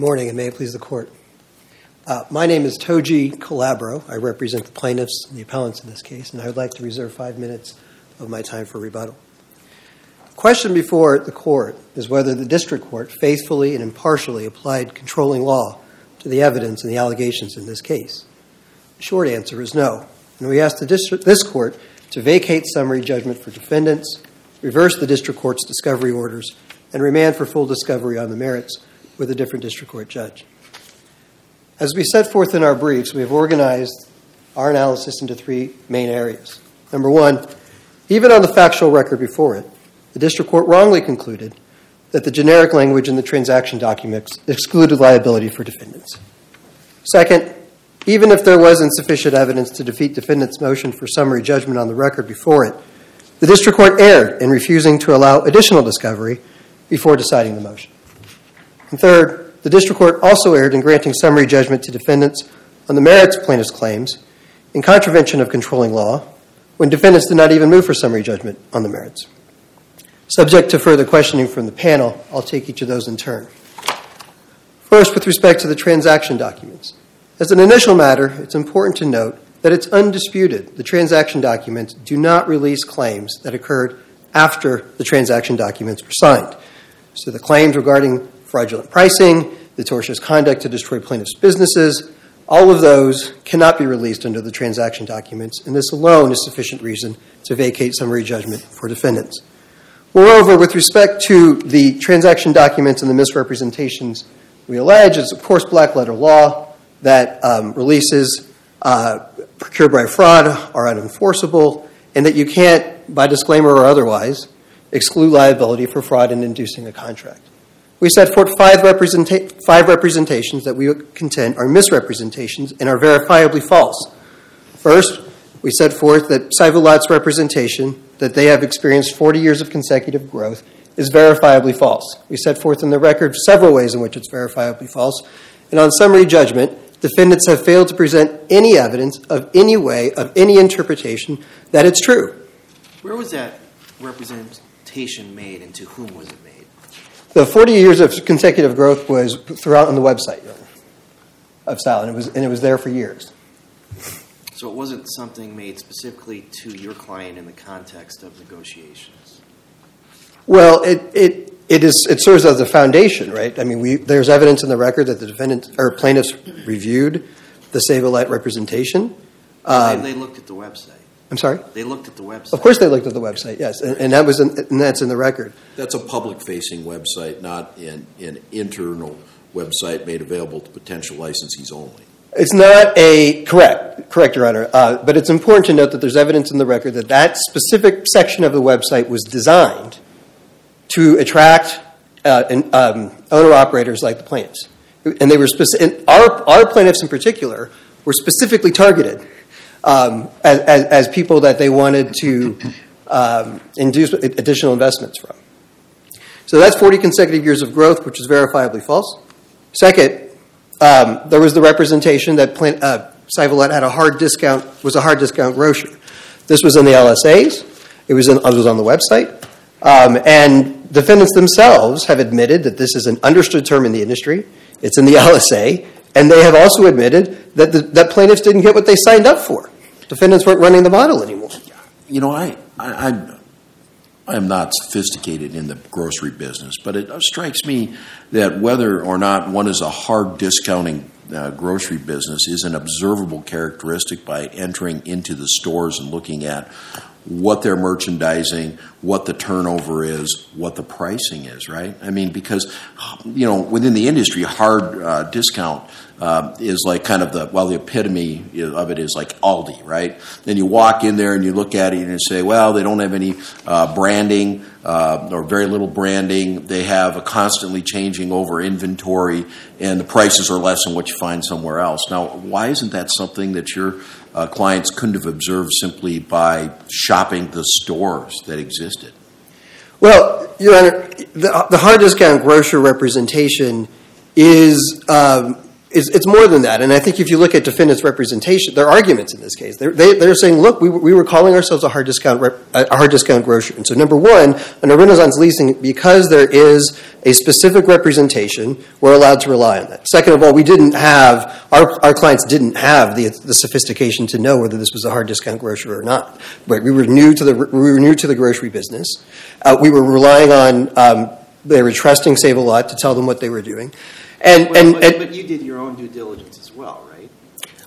morning, and may it please the court. Uh, my name is Toji Calabro. I represent the plaintiffs and the appellants in this case, and I would like to reserve five minutes of my time for rebuttal. The question before the court is whether the district court faithfully and impartially applied controlling law to the evidence and the allegations in this case. The short answer is no, and we ask the district, this court to vacate summary judgment for defendants, reverse the district court's discovery orders, and remand for full discovery on the merits with a different district court judge. As we set forth in our briefs, we have organized our analysis into three main areas. Number one, even on the factual record before it, the district court wrongly concluded that the generic language in the transaction documents excluded liability for defendants. Second, even if there was insufficient evidence to defeat defendants' motion for summary judgment on the record before it, the district court erred in refusing to allow additional discovery before deciding the motion. And third, the district court also erred in granting summary judgment to defendants on the merits of plaintiffs' claims in contravention of controlling law when defendants did not even move for summary judgment on the merits. Subject to further questioning from the panel, I'll take each of those in turn. First, with respect to the transaction documents. As an initial matter, it's important to note that it's undisputed the transaction documents do not release claims that occurred after the transaction documents were signed. So the claims regarding fraudulent pricing, the tortious conduct to destroy plaintiffs' businesses, all of those cannot be released under the transaction documents, and this alone is sufficient reason to vacate summary judgment for defendants. Moreover, with respect to the transaction documents and the misrepresentations we allege, it's of course black letter law that um, releases uh, procured by fraud are unenforceable, and that you can't, by disclaimer or otherwise, exclude liability for fraud in inducing a contract. We set forth five, five representations that we contend are misrepresentations and are verifiably false. First, we set forth that Save-A-Lot's representation that they have experienced 40 years of consecutive growth is verifiably false. We set forth in the record several ways in which it's verifiably false. And on summary judgment, defendants have failed to present any evidence of any way, of any interpretation, that it's true. Where was that representation made and to whom was it made? The 40 years of consecutive growth was throughout on the website of Sal, and it was, and it was there for years. So it wasn't something made specifically to your client in the context of negotiations? Well, it, it, it, is, it serves as a foundation, right? I mean, we, there's evidence in the record that the defendant or plaintiffs reviewed the Save-A-Lot representation. Um, they, they looked at the website. I'm sorry? They looked at the website. Of course they looked at the website, yes. And, and that was in, and that's in the record. That's a public-facing website, not an, an internal website made available to potential licensees only. It's not a correct, correct, Your Honor. Uh, but it's important to note that there's evidence in the record that that specific section of the website was designed to attract uh, um, owner operators like the plaintiffs, and they were specific. Our our plaintiffs in particular were specifically targeted as, as, people that they wanted to um, induce additional investments from. So that's 40 consecutive years of growth, which is verifiably false. Second, um, there was the representation that plant, uh, had a hard discount, was a hard discount grocer. This was in the LSAs. It was, in, it was on the website. Um, and defendants themselves have admitted that this is an understood term in the industry. It's in the LSA. And they have also admitted that, the, that plaintiffs didn't get what they signed up for. Defendants weren't running the model anymore. You know, I, I, I'm, not sophisticated in the grocery business, but it strikes me that whether or not one is a hard discounting uh, grocery business is an observable characteristic by entering into the stores and looking at what they're merchandising, what the turnover is, what the pricing is, right? I mean, because, you know, within the industry, hard uh, discount uh, is like kind of the, well, the epitome of it is like Aldi, right? Then you walk in there and you look at it and you say, well, they don't have any uh, branding uh, or very little branding. They have a constantly changing over inventory and the prices are less than what you find somewhere else. Now, why isn't that something that your uh, clients couldn't have observed simply by shopping the stores that existed? Well, Your Honor, the, the hard discount grocer representation is um, it's, more than that. And I think if you look at defendants' representation, their arguments in this case, they're, they, they're saying, look, we, we were calling ourselves a hard discount, rep, a hard discount grocer. And so, number one, under Renaissance leasing, because there is a specific representation, we're allowed to rely on that. Second of all, we didn't have, our, our clients didn't have the, the sophistication to know whether this was a hard discount grocer or not. Right? We were new to the, we were new to the grocery business. Uh, we were relying on, um, they were trusting Save a Lot to tell them what they were doing. And, Well, and, but, and but you did your own due diligence as well, right?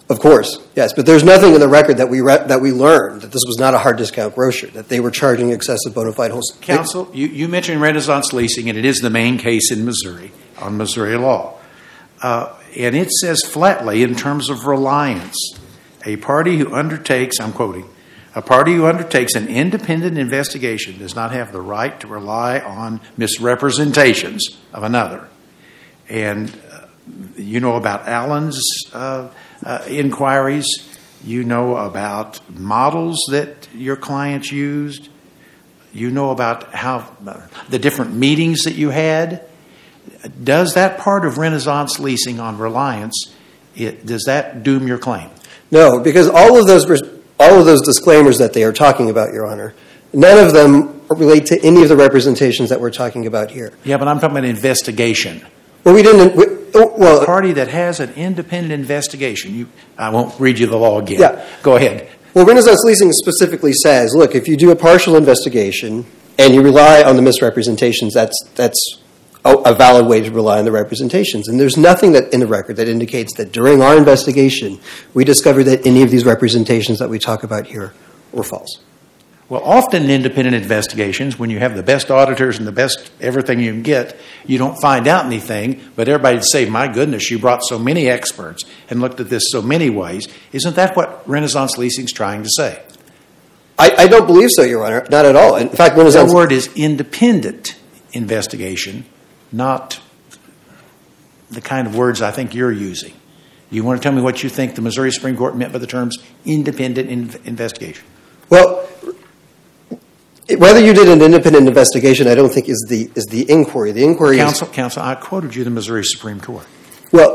of course, yes, but there's nothing in the record that we re- that we learned that this was not a hard discount grocer, that they were charging excessive bona fide wholesale. Counsel, you, you mentioned Renaissance Leasing, and it is the main case in Missouri on Missouri law. Uh, and it says flatly, in terms of reliance, a party who undertakes, I'm quoting, a party who undertakes an independent investigation does not have the right to rely on misrepresentations of another. And uh, you know about Allen's uh, uh, inquiries. You know about models that your clients used. You know about how the different meetings that you had. Does that part of Renaissance leasing on reliance? It, does that doom your claim? No, because all of those all of those disclaimers that they are talking about, Your Honor, none of them relate to any of the representations that we're talking about here. Yeah, but I'm talking about investigation. Well, we didn't. We, oh, A party that has an independent investigation. You, I won't read you the law again. Yeah. Go ahead. Well, Renaissance Leasing specifically says, look, if you do a partial investigation and you rely on the misrepresentations, that's that's a, a valid way to rely on the representations. And there's nothing that in the record that indicates that during our investigation we discovered that any of these representations that we talk about here were false. Well, often in independent investigations, when you have the best auditors and the best everything you can get, you don't find out anything, but everybody'd say, My goodness, you brought so many experts and looked at this so many ways. Isn't that what Renaissance Leasing's trying to say? I, I don't believe so, Your Honor. Not at all. In fact, The word is independent investigation, not the kind of words I think you're using. You want to tell me what you think the Missouri Supreme Court meant by the terms independent in- investigation? Well, whether you did an independent investigation, I don't think is the is the inquiry. The inquiry Counsel, counsel, I quoted you the Missouri Supreme Court.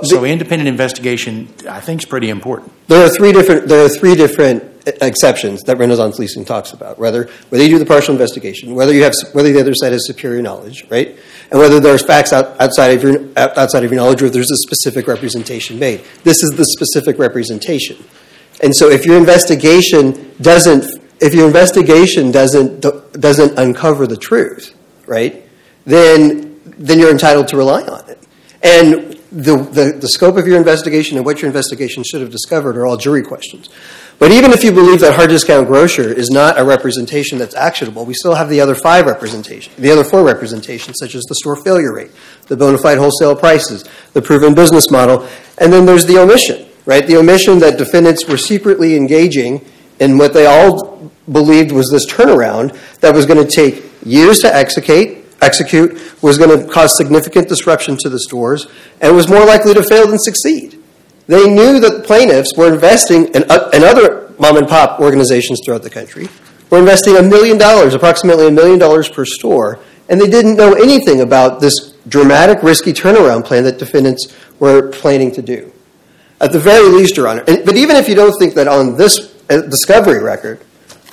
So independent investigation, I think, is pretty important. There are three different. There are three different uh, exceptions that Renaissance leasing talks about. Whether whether you do the partial investigation, whether you have whether the other side has superior knowledge, right, and whether there's facts out, outside of your outside of your knowledge, or if there's a specific representation made. This is the specific representation, and so if your investigation doesn't, if your investigation doesn't doesn't uncover the truth, right, then then you're entitled to rely on it, and the, the, the scope of your investigation and what your investigation should have discovered are all jury questions. But even if you believe that hard discount grocer is not a representation that's actionable, we still have the other five representation, the other four representations, such as the store failure rate, the bona fide wholesale prices, the proven business model, and then there's the omission, right? The omission that defendants were secretly engaging in what they all believed was this turnaround that was going to take years to execute, execute, was going to cause significant disruption to the stores, and was more likely to fail than succeed. They knew that plaintiffs were investing in, in other mom and pop organizations throughout the country, were investing a million dollars, approximately a million dollars per store, and they didn't know anything about this dramatic, risky turnaround plan that defendants were planning to do. At the very least, Your Honor, and, but even if you don't think that on this discovery record,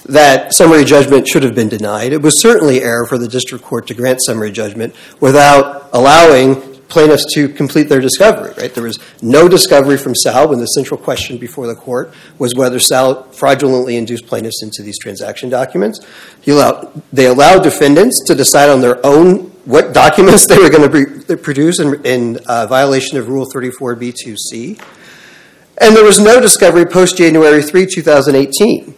that summary judgment should have been denied. It was certainly error for the district court to grant summary judgment without allowing plaintiffs to complete their discovery, right? There was no discovery from Sal when the central question before the court was whether Sal fraudulently induced plaintiffs into these transaction documents. They allowed defendants to decide on their own what documents they were going to produce in, in uh, violation of Rule 34b2c. And there was no discovery post January 3, 2018.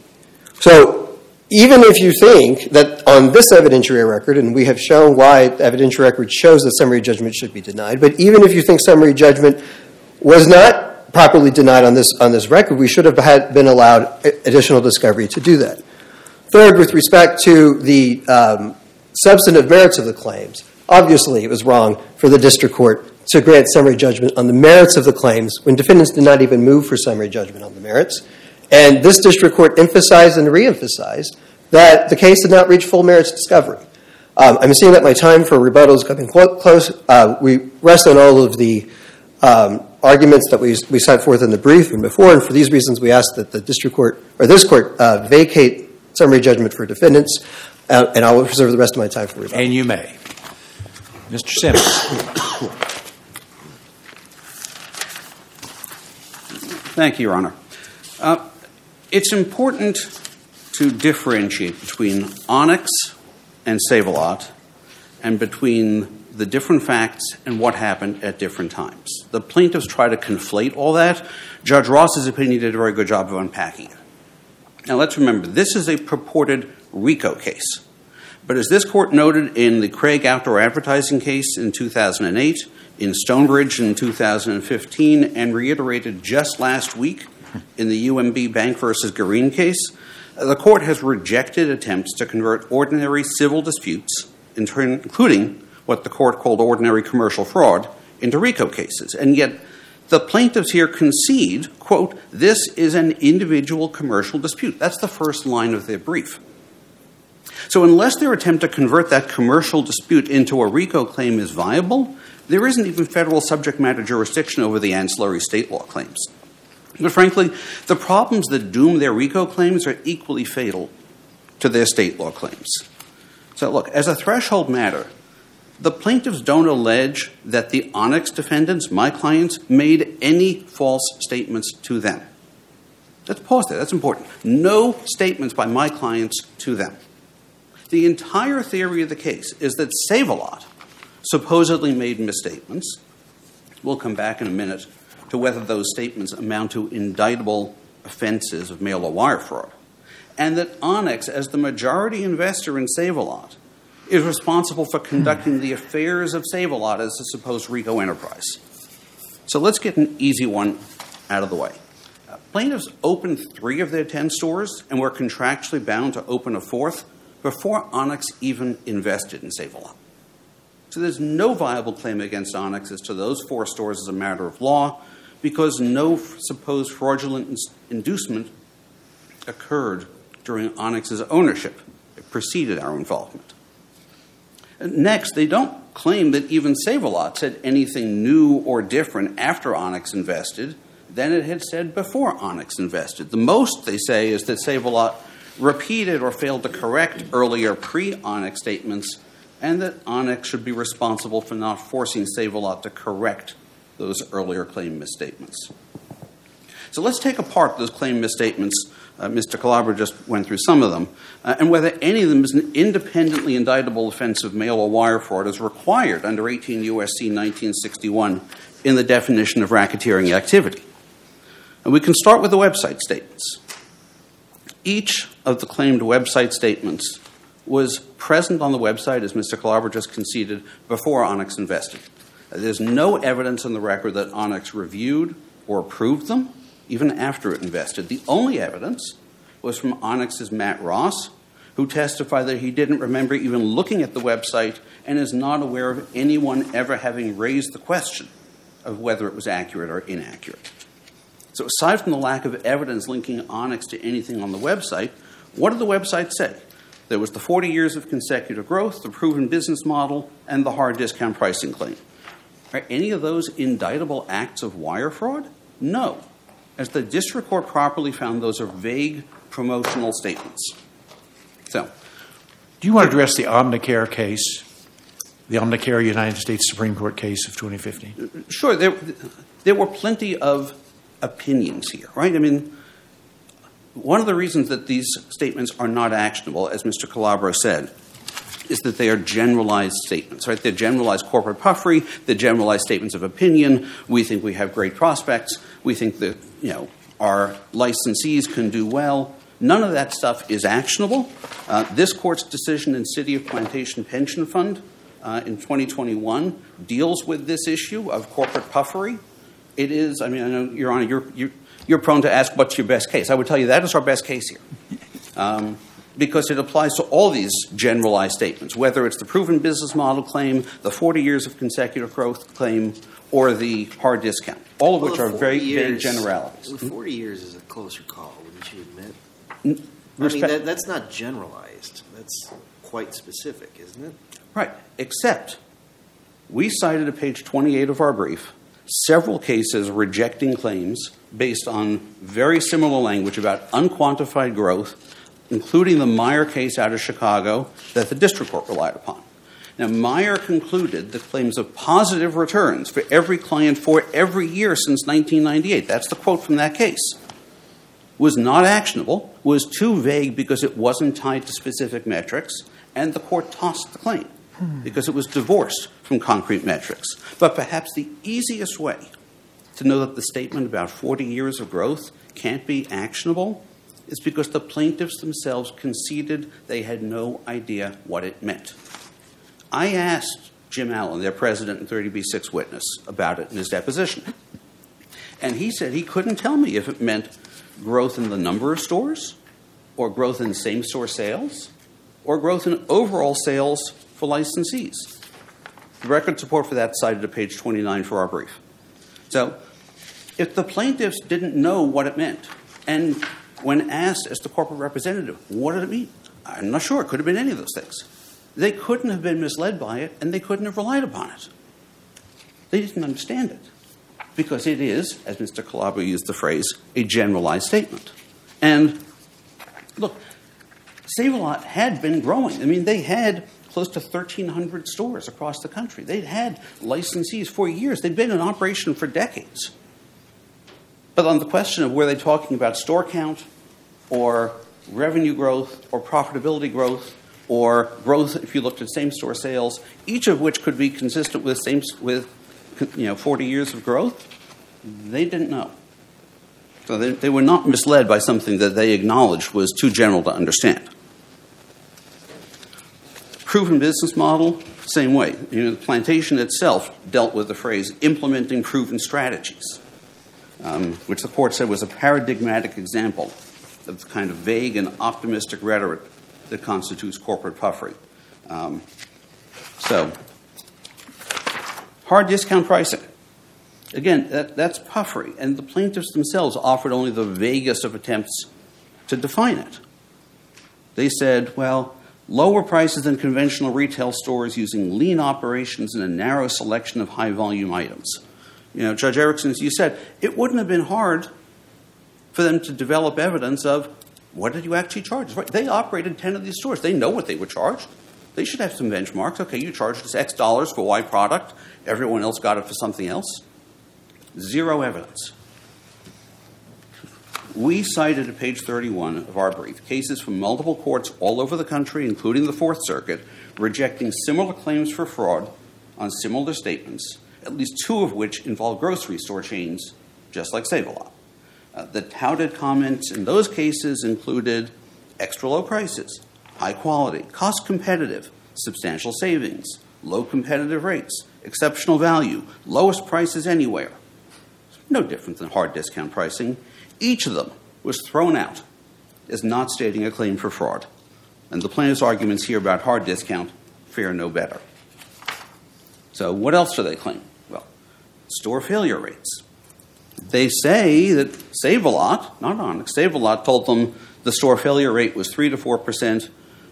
So even if you think that on this evidentiary record, and we have shown why the evidentiary record shows that summary judgment should be denied, but even if you think summary judgment was not properly denied on this on this record, we should have had, been allowed additional discovery to do that. Third, with respect to the um, substantive merits of the claims, obviously it was wrong for the district court to grant summary judgment on the merits of the claims when defendants did not even move for summary judgment on the merits. And this district court emphasized and reemphasized that the case did not reach full merits discovery. Um, I'm seeing that my time for rebuttal is coming close. Uh, we rest on all of the um, arguments that we we set forth in the brief and before, and for these reasons, we ask that the district court, or this court, uh, vacate summary judgment for defendants, uh, and I will reserve the rest of my time for rebuttal. And you may. Mr. Simmons. Thank you, Your Honor. Uh, it's important to differentiate between Onex and Save-A-Lot and between the different facts and what happened at different times. The plaintiffs try to conflate all that. Judge Ross's opinion did a very good job of unpacking it. Now, let's remember, this is a purported RICO case. But as this court noted in the Craig Outdoor Advertising case in 2008, in Stonebridge in 2015, and reiterated just last week in the UMB Bank versus Green case, the court has rejected attempts to convert ordinary civil disputes, including what the court called ordinary commercial fraud, into RICO cases. And yet, the plaintiffs here concede, quote, this is an individual commercial dispute. That's the first line of their brief. So, unless their attempt to convert that commercial dispute into a RICO claim is viable, there isn't even federal subject matter jurisdiction over the ancillary state law claims. But frankly, the problems that doom their RICO claims are equally fatal to their state law claims. So, look, as a threshold matter, the plaintiffs don't allege that the Onex defendants, my clients, made any false statements to them. Let's pause there, that's important. No statements by my clients to them. The entire theory of the case is that Save a Lot supposedly made misstatements. We'll come back in a minute to whether those statements amount to indictable offenses of mail or wire fraud. And that Onex, as the majority investor in Save a Lot, is responsible for conducting the affairs of Save a Lot as a supposed RICO enterprise. So let's get an easy one out of the way. Uh, plaintiffs opened three of their 10 stores and were contractually bound to open a fourth before Onex even invested in Save a Lot. So there's no viable claim against Onex as to those four stores as a matter of law because no supposed fraudulent inducement occurred during Onex's ownership. It preceded our involvement. Next, they don't claim that even Save a Lot said anything new or different after Onex invested than it had said before Onex invested. The most they say is that Save a Lot repeated or failed to correct earlier pre Onex statements, and that Onex should be responsible for not forcing Save a Lot to correct those earlier claim misstatements. So let's take apart those claim misstatements. Uh, Mr. Calabro just went through some of them, uh, and whether any of them is an independently indictable offense of mail or wire fraud is required under 18 U.S.C. 1961 in the definition of racketeering activity. And we can start with the website statements. Each of the claimed website statements was present on the website, as Mr. Calabro just conceded, before Onex invested. There's no evidence in the record that Onex reviewed or approved them, even after it invested. The only evidence was from Onex's Matt Ross, who testified that he didn't remember even looking at the website and is not aware of anyone ever having raised the question of whether it was accurate or inaccurate. So, aside from the lack of evidence linking Onex to anything on the website, what did the website say? There was the 40 years of consecutive growth, the proven business model, and the hard discount pricing claim. Are any of those indictable acts of wire fraud? No. As the district court properly found, those are vague promotional statements. So, Do you want to address the Omnicare case, the Omnicare United States Supreme Court case of 2015? sure, there, there were plenty of opinions here, right? I mean, one of the reasons that these statements are not actionable, as Mr. Calabro said, is that they are generalized statements, right? They're generalized corporate puffery, they're generalized statements of opinion. We think we have great prospects. We think that, you know, our licensees can do well. None of that stuff is actionable. Uh, this court's decision in City of Plantation Pension Fund uh, in 2021 deals with this issue of corporate puffery. It is, I mean, I know, Your Honor, you're, you're, you're prone to ask what's your best case. I would tell you that is our best case here. Um, because it applies to all these generalized statements, whether it's the proven business model claim, the 40 years of consecutive growth claim, or the hard discount, all of Well, which are 40 very years- vague generalities. The 40 years is a closer call, wouldn't you admit? N- I mean, that, that's not generalized. That's quite specific, isn't it? Right, except we cited at page 28 of our brief several cases rejecting claims based on very similar language about unquantified growth, including the Meyer case out of Chicago that the district court relied upon. Now, Meyer concluded that claims of positive returns for every client for every year since 1998, that's the quote from that case, was not actionable, was too vague because it wasn't tied to specific metrics, and the court tossed the claim because it was divorced from concrete metrics. But perhaps the easiest way to know that the statement about 40 years of growth can't be actionable is because the plaintiffs themselves conceded they had no idea what it meant. I asked Jim Allen, their president and 30B6 witness, about it in his deposition. And he said he couldn't tell me if it meant growth in the number of stores, or growth in same store sales, or growth in overall sales for licensees. The record support for that cited at page 29 for our brief. So, if the plaintiffs didn't know what it meant, and when asked as the corporate representative, what did it mean? I'm not sure. It could have been any of those things. They couldn't have been misled by it, and they couldn't have relied upon it. They didn't understand it because it is, as Mr. Calabro used the phrase, a generalized statement. And look, Save a Lot had been growing. I mean, they had close to 1,300 stores across the country. They'd had licensees for years. They'd been in operation for decades. But on the question of were they talking about store count or revenue growth or profitability growth or growth if you looked at same store sales, each of which could be consistent with same with you know 40 years of growth, they didn't know. So they, they were not misled by something that they acknowledged was too general to understand. Proven business model, same way. You know, the plantation itself dealt with the phrase implementing proven strategies, um, which the court said was a paradigmatic example of the kind of vague and optimistic rhetoric that constitutes corporate puffery. Um, so, hard discount pricing. Again, that, that's puffery, and the plaintiffs themselves offered only the vaguest of attempts to define it. They said, well, lower prices than conventional retail stores using lean operations and a narrow selection of high volume items. You know, Judge Erickson, as you said, it wouldn't have been hard for them to develop evidence of what did you actually charge? They operated 10 of these stores. They know what they would charge. They should have some benchmarks. Okay, you charged us X dollars for Y product. Everyone else got it for something else. Zero evidence. We cited at page 31 of our brief cases from multiple courts all over the country, including the Fourth Circuit, rejecting similar claims for fraud on similar statements, at least two of which involve grocery store chains, just like Save a Lot. Uh, the touted comments in those cases included extra low prices, high quality, cost competitive, substantial savings, low competitive rates, exceptional value, lowest prices anywhere. No different than hard discount pricing. Each of them was thrown out as not stating a claim for fraud. And the plaintiff's arguments here about hard discount fare no better. So, what else do they claim? Well, store failure rates. They say that Save a Lot, not Onex, Save a Lot told them the store failure rate was 3 to 4 percent,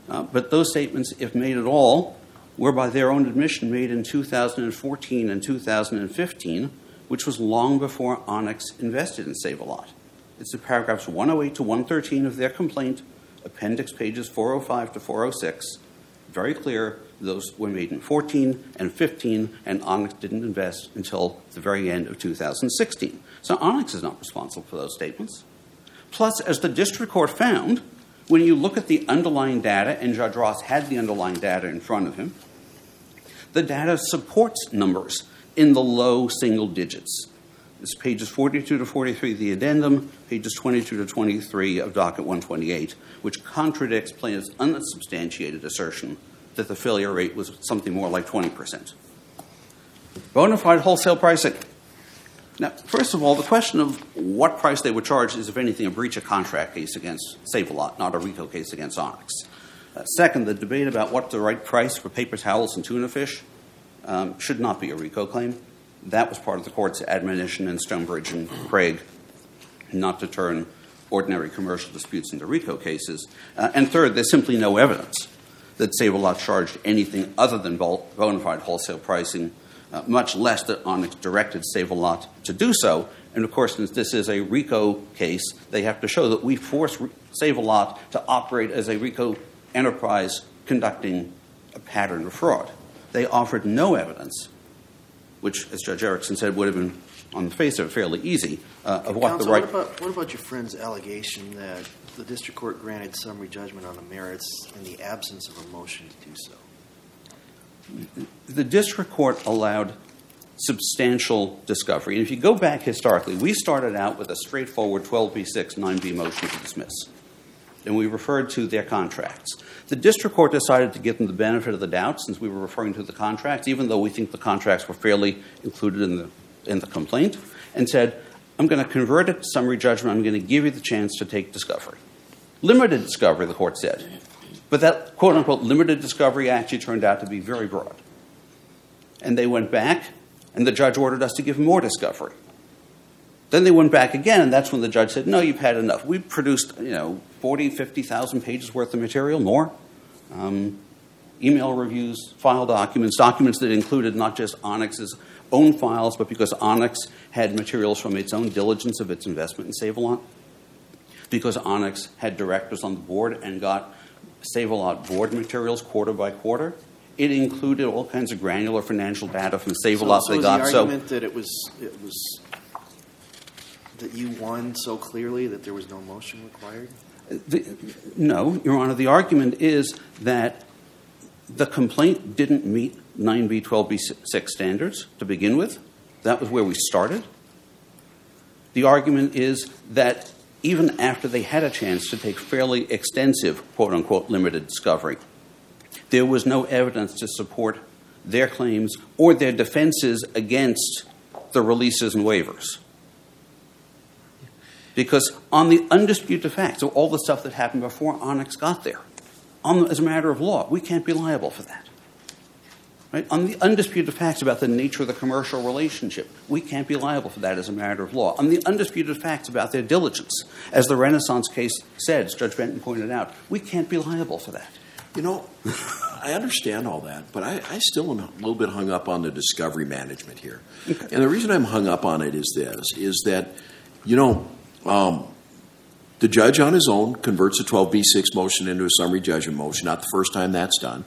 uh, but those statements, if made at all, were by their own admission made in 2014 and 2015, which was long before Onex invested in Save a Lot. It's in paragraphs 108 to 113 of their complaint, appendix pages 405 to 406. Very clear those were made in 14 and 15, and Onex didn't invest until the very end of 2016. So Onex is not responsible for those statements. Plus, as the district court found, when you look at the underlying data, and Judge Ross had the underlying data in front of him, the data supports numbers in the low single digits. It's pages 42 to 43 of the addendum, pages 22 to 23 of docket 128, which contradicts plaintiff's unsubstantiated assertion that the failure rate was something more like 20%. Bona fide wholesale pricing. Now, first of all, the question of what price they would charge is, if anything, a breach of contract case against Save a Lot, not a RICO case against Onex. Uh, second, the debate about what the right price for paper towels and tuna fish um, should not be a RICO claim. That was part of the court's admonition in Stonebridge and Craig not to turn ordinary commercial disputes into RICO cases. Uh, and third, there's simply no evidence that Save a Lot charged anything other than bona fide wholesale pricing uh, much less that Onex directed Save a Lot to do so. And of course, since this is a RICO case, they have to show that we forced Save a Lot to operate as a RICO enterprise conducting a pattern of fraud. They offered no evidence, which, as Judge Erickson said, would have been on the face of it fairly easy, uh, of what Counsel, the right. What about, what about your friend's allegation that the district court granted summary judgment on the merits in the absence of a motion to do so? the district court allowed substantial discovery. And if you go back historically, we started out with a straightforward 12b6 9b motion to dismiss. And we referred to their contracts. The district court decided to give them the benefit of the doubt since we were referring to the contracts, even though we think the contracts were fairly included in the, in the complaint, and said, I'm going to convert it to summary judgment. I'm going to give you the chance to take discovery. Limited discovery, the court said. But that quote unquote limited discovery actually turned out to be very broad. And they went back, and the judge ordered us to give more discovery. Then they went back again, and that's when the judge said, No, you've had enough. We produced, you know, 40, 50,000 pages worth of material, more. Um, email reviews, file documents, documents that included not just Onex's own files, but because Onex had materials from its own diligence of its investment in Save a Lot, because Onex had directors on the board and got Save a Lot board materials quarter by quarter. It included all kinds of granular financial data from Save-A-Lot so they is got. the so argument that it was it was that you won so clearly that there was no motion required? The, no, Your Honor, the argument is that the complaint didn't meet 9b 12b6 standards to begin with. That was where we started. The argument is that even after they had a chance to take fairly extensive, quote unquote, limited discovery, there was no evidence to support their claims or their defenses against the releases and waivers. Because on the undisputed facts of all the stuff that happened before Onex got there, on, as a matter of law, we can't be liable for that. Right? On the undisputed facts about the nature of the commercial relationship, we can't be liable for that as a matter of law. On the undisputed facts about their diligence, as the Renaissance case said, as Judge Benton pointed out, we can't be liable for that. You know, I understand all that, but I, I still am a little bit hung up on the discovery management here. Okay. And the reason I'm hung up on it is this: is that you know um, the judge on his own converts a 12b6 motion into a summary judgment motion. Not the first time that's done.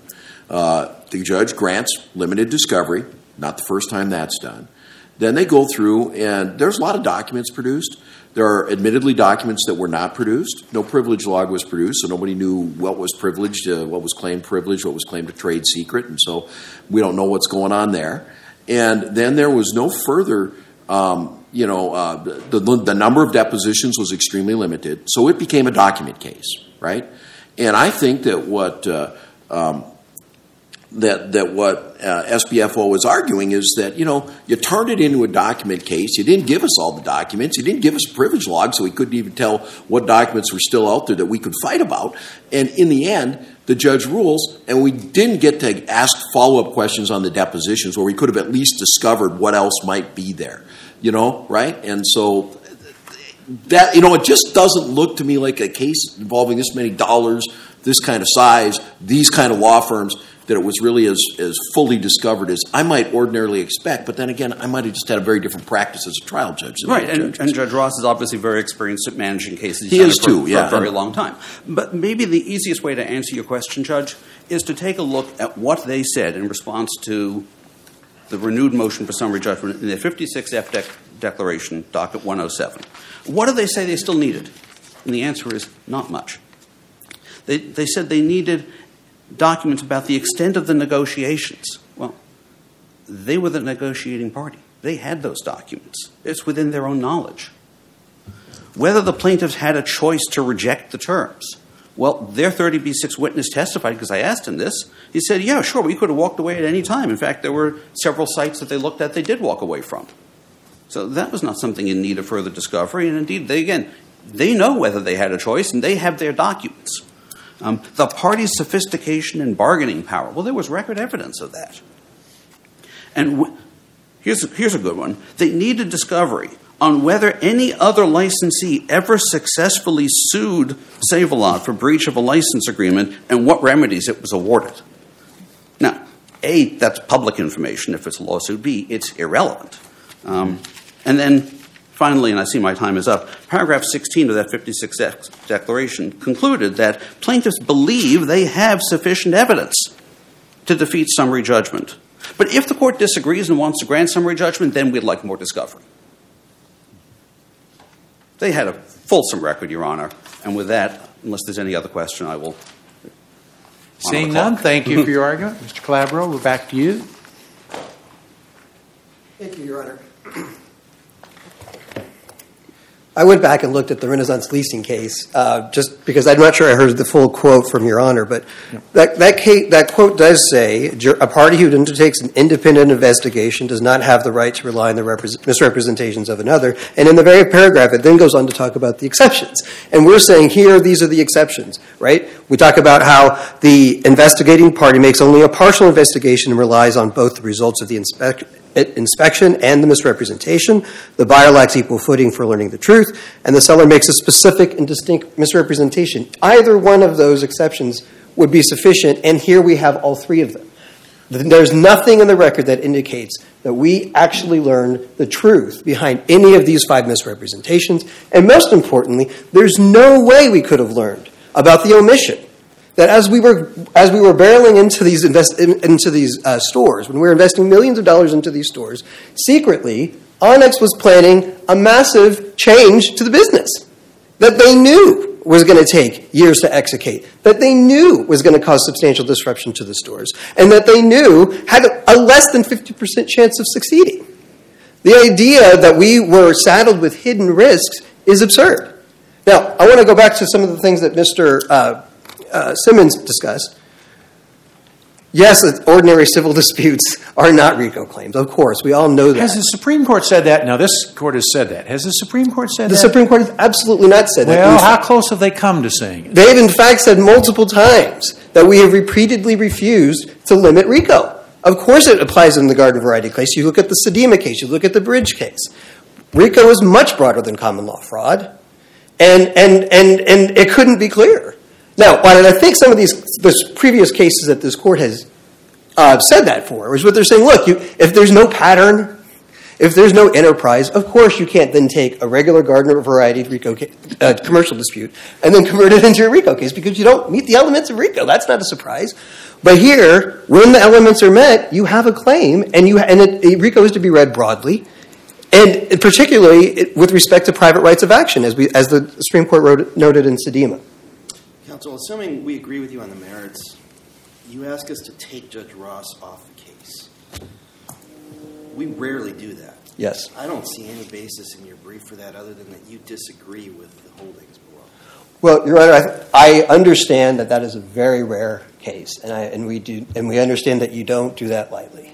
Uh, the judge grants limited discovery. Not the first time that's done. Then they go through, and there's a lot of documents produced. There are admittedly documents that were not produced. No privilege log was produced, so nobody knew what was privileged, uh, what was claimed privileged, what was claimed a trade secret, and so we don't know what's going on there. And then there was no further, um, you know, uh, the, the, number of depositions was extremely limited, so it became a document case, right? And I think that what uh, um, that that what uh, SBFO was arguing is that you know you turned it into a document case. You didn't give us all the documents. You didn't give us privilege log, so we couldn't even tell what documents were still out there that we could fight about. And in the end, the judge rules, and we didn't get to ask follow up questions on the depositions where we could have at least discovered what else might be there. You know, right? And so that you know it just doesn't look to me like a case involving this many dollars, this kind of size, these kind of law firms that it was really as, as fully discovered as I might ordinarily expect. But then again, I might have just had a very different practice as a trial judge. than Right, and, and Judge Ross is obviously very experienced at managing cases. He is for, too, yeah. for a very long time. But maybe the easiest way to answer your question, Judge, is to take a look at what they said in response to the renewed motion for summary judgment in their 56F dec- declaration, docket 107. What do they say they still needed? And the answer is not much. They, they said they needed documents about the extent of the negotiations. Well, they were the negotiating party. They had those documents. It's within their own knowledge. Whether the plaintiffs had a choice to reject the terms. Well, their 30B6 witness testified because I asked him this. He said, Yeah, sure, we could have walked away at any time. In fact, there were several sites that they looked at they did walk away from. So that was not something in need of further discovery. And indeed, they again, they know whether they had a choice and they have their documents. Um, the party's sophistication and bargaining power. Well, there was record evidence of that. And w- here's, here's a good one. They needed discovery on whether any other licensee ever successfully sued Save a Lot for breach of a license agreement and what remedies it was awarded. Now, A, that's public information if it's a lawsuit. B, it's irrelevant. Um, and then finally, and I see my time is up, paragraph 16 of that 56X declaration concluded that plaintiffs believe they have sufficient evidence to defeat summary judgment. But if the court disagrees and wants to grant summary judgment, then we'd like more discovery. They had a fulsome record, Your Honor. And with that, unless there's any other question, I will. Seeing none, thank you for your argument. Mr. Calabro, we're back to you. Thank you, Your Honor. I went back and looked at the Renaissance leasing case uh, just because I'm not sure I heard the full quote from Your Honor, but that, that, case, that quote does say a party who undertakes an independent investigation does not have the right to rely on the repres- misrepresentations of another. And in the very paragraph, it then goes on to talk about the exceptions. And we're saying here, these are the exceptions, right? We talk about how the investigating party makes only a partial investigation and relies on both the results of the inspection inspection and the misrepresentation. The buyer lacks equal footing for learning the truth, and the seller makes a specific and distinct misrepresentation. Either one of those exceptions would be sufficient, and here we have all three of them. There's nothing in the record that indicates that we actually learned the truth behind any of these five misrepresentations, and most importantly, there's no way we could have learned about the omission that as we were as we were barreling into these invest, into these uh, stores, when we were investing millions of dollars into these stores, secretly Onex was planning a massive change to the business that they knew was going to take years to execute, that they knew was going to cause substantial disruption to the stores, and that they knew had a less than 50% chance of succeeding. The idea that we were saddled with hidden risks is absurd. Now, I want to go back to some of the things that Mr. Uh, Uh, Simmons discussed, yes, ordinary civil disputes are not RICO claims. Of course, we all know that. Has the Supreme Court said that? Now, this court has said that. Has the Supreme Court said the that? The Supreme Court has absolutely not said well, that. Well, how close have they come to saying it? They've, in fact, said multiple times that we have repeatedly refused to limit RICO. Of course, it applies in the garden variety case. You look at the Sedima case, you look at the Bridge case. RICO is much broader than common law fraud, and, and, and, and it couldn't be clearer. Now, why did I think some of these previous cases that this court has uh, said that for is what they're saying. Look, you, if there's no pattern, if there's no enterprise, of course you can't then take a regular garden variety RICO uh, commercial dispute and then convert it into a RICO case because you don't meet the elements of RICO. That's not a surprise. But here, when the elements are met, you have a claim, and you and it, RICO is to be read broadly, and particularly with respect to private rights of action, as we as the Supreme Court wrote, noted in Sedima. Counsel, assuming we agree with you on the merits, you ask us to take Judge Ross off the case. We rarely do that. Yes. I don't see any basis in your brief for that other than that you disagree with the holdings below. Well, Your Honor, I, I understand that that is a very rare case, and, I, and, we do, and we understand that you don't do that lightly.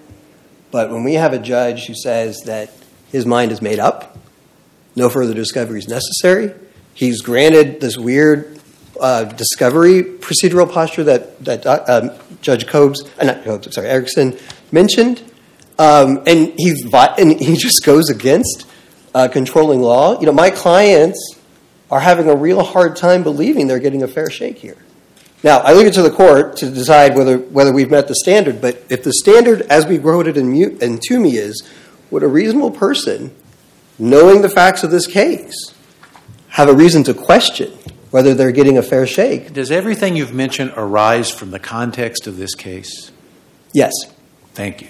But when we have a judge who says that his mind is made up, no further discovery is necessary, he's granted this weird discovery procedural posture that uh, um, Judge Kobes, uh, not Kobes, sorry, Erickson mentioned, um, and he just goes against uh, controlling law. You know, my clients are having a real hard time believing they're getting a fair shake here. Now, I leave it to the court to decide whether whether we've met the standard. But if the standard, as we wrote it in, in Toomey, is would a reasonable person, knowing the facts of this case, have a reason to question whether they're getting a fair shake. Does everything you've mentioned arise from the context of this case? Yes. Thank you.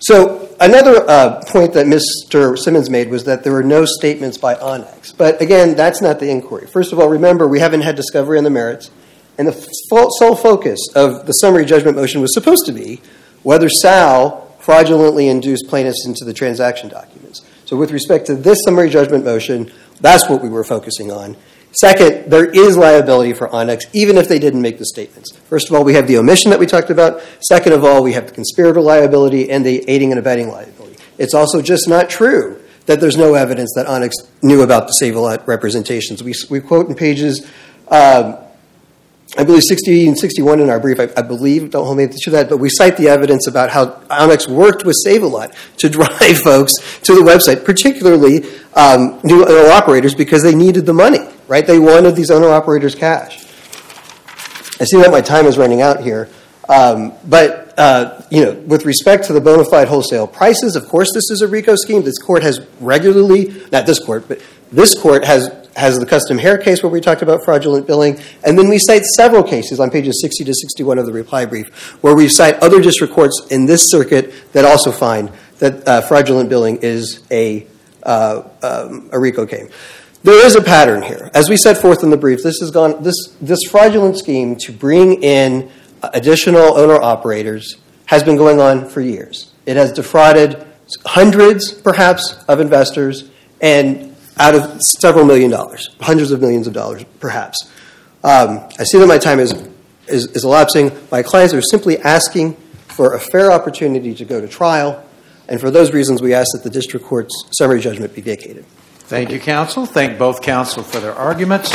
So another uh, point that Mr. Simmons made was that there were no statements by Onex. But again, that's not the inquiry. First of all, remember, we haven't had discovery on the merits. And the sole focus of the summary judgment motion was supposed to be whether Sal fraudulently induced plaintiffs into the transaction documents. So with respect to this summary judgment motion, that's what we were focusing on. Second, there is liability for Onex, even if they didn't make the statements. First of all, we have the omission that we talked about. Second of all, we have the conspirator liability and the aiding and abetting liability. It's also just not true that there's no evidence that Onex knew about the Save-A-Lot representations. We, we quote in pages um, I believe 60 and 61 in our brief, I, I, believe, don't hold me to that, but we cite the evidence about how Onex worked with Save-A-Lot to drive folks to the website, particularly um, new owner operators, because they needed the money, right? They wanted these owner operators cash. I see that my time is running out here. Um, but you know, with respect to the bona fide wholesale prices, of course, this is a RICO scheme. This court has regularly, not this court, but this court has has the custom hair case where we talked about fraudulent billing, and then we cite several cases on pages 60 to 61 of the reply brief where we cite other district courts in this circuit that also find that uh, fraudulent billing is a uh, um, a RICO game. There is a pattern here, as we set forth in the brief. This has gone this this fraudulent scheme to bring in additional owner operators has been going on for years. It has defrauded hundreds, perhaps, of investors, and out of several million dollars, hundreds of millions of dollars, perhaps. Um, I see that my time is, is, is elapsing. My clients are simply asking for a fair opportunity to go to trial, and for those reasons, we ask that the district court's summary judgment be vacated. Thank you, counsel. Thank both counsel for their arguments.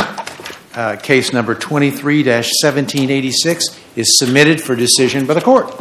Uh, case number 23 1786 is submitted for decision by the court.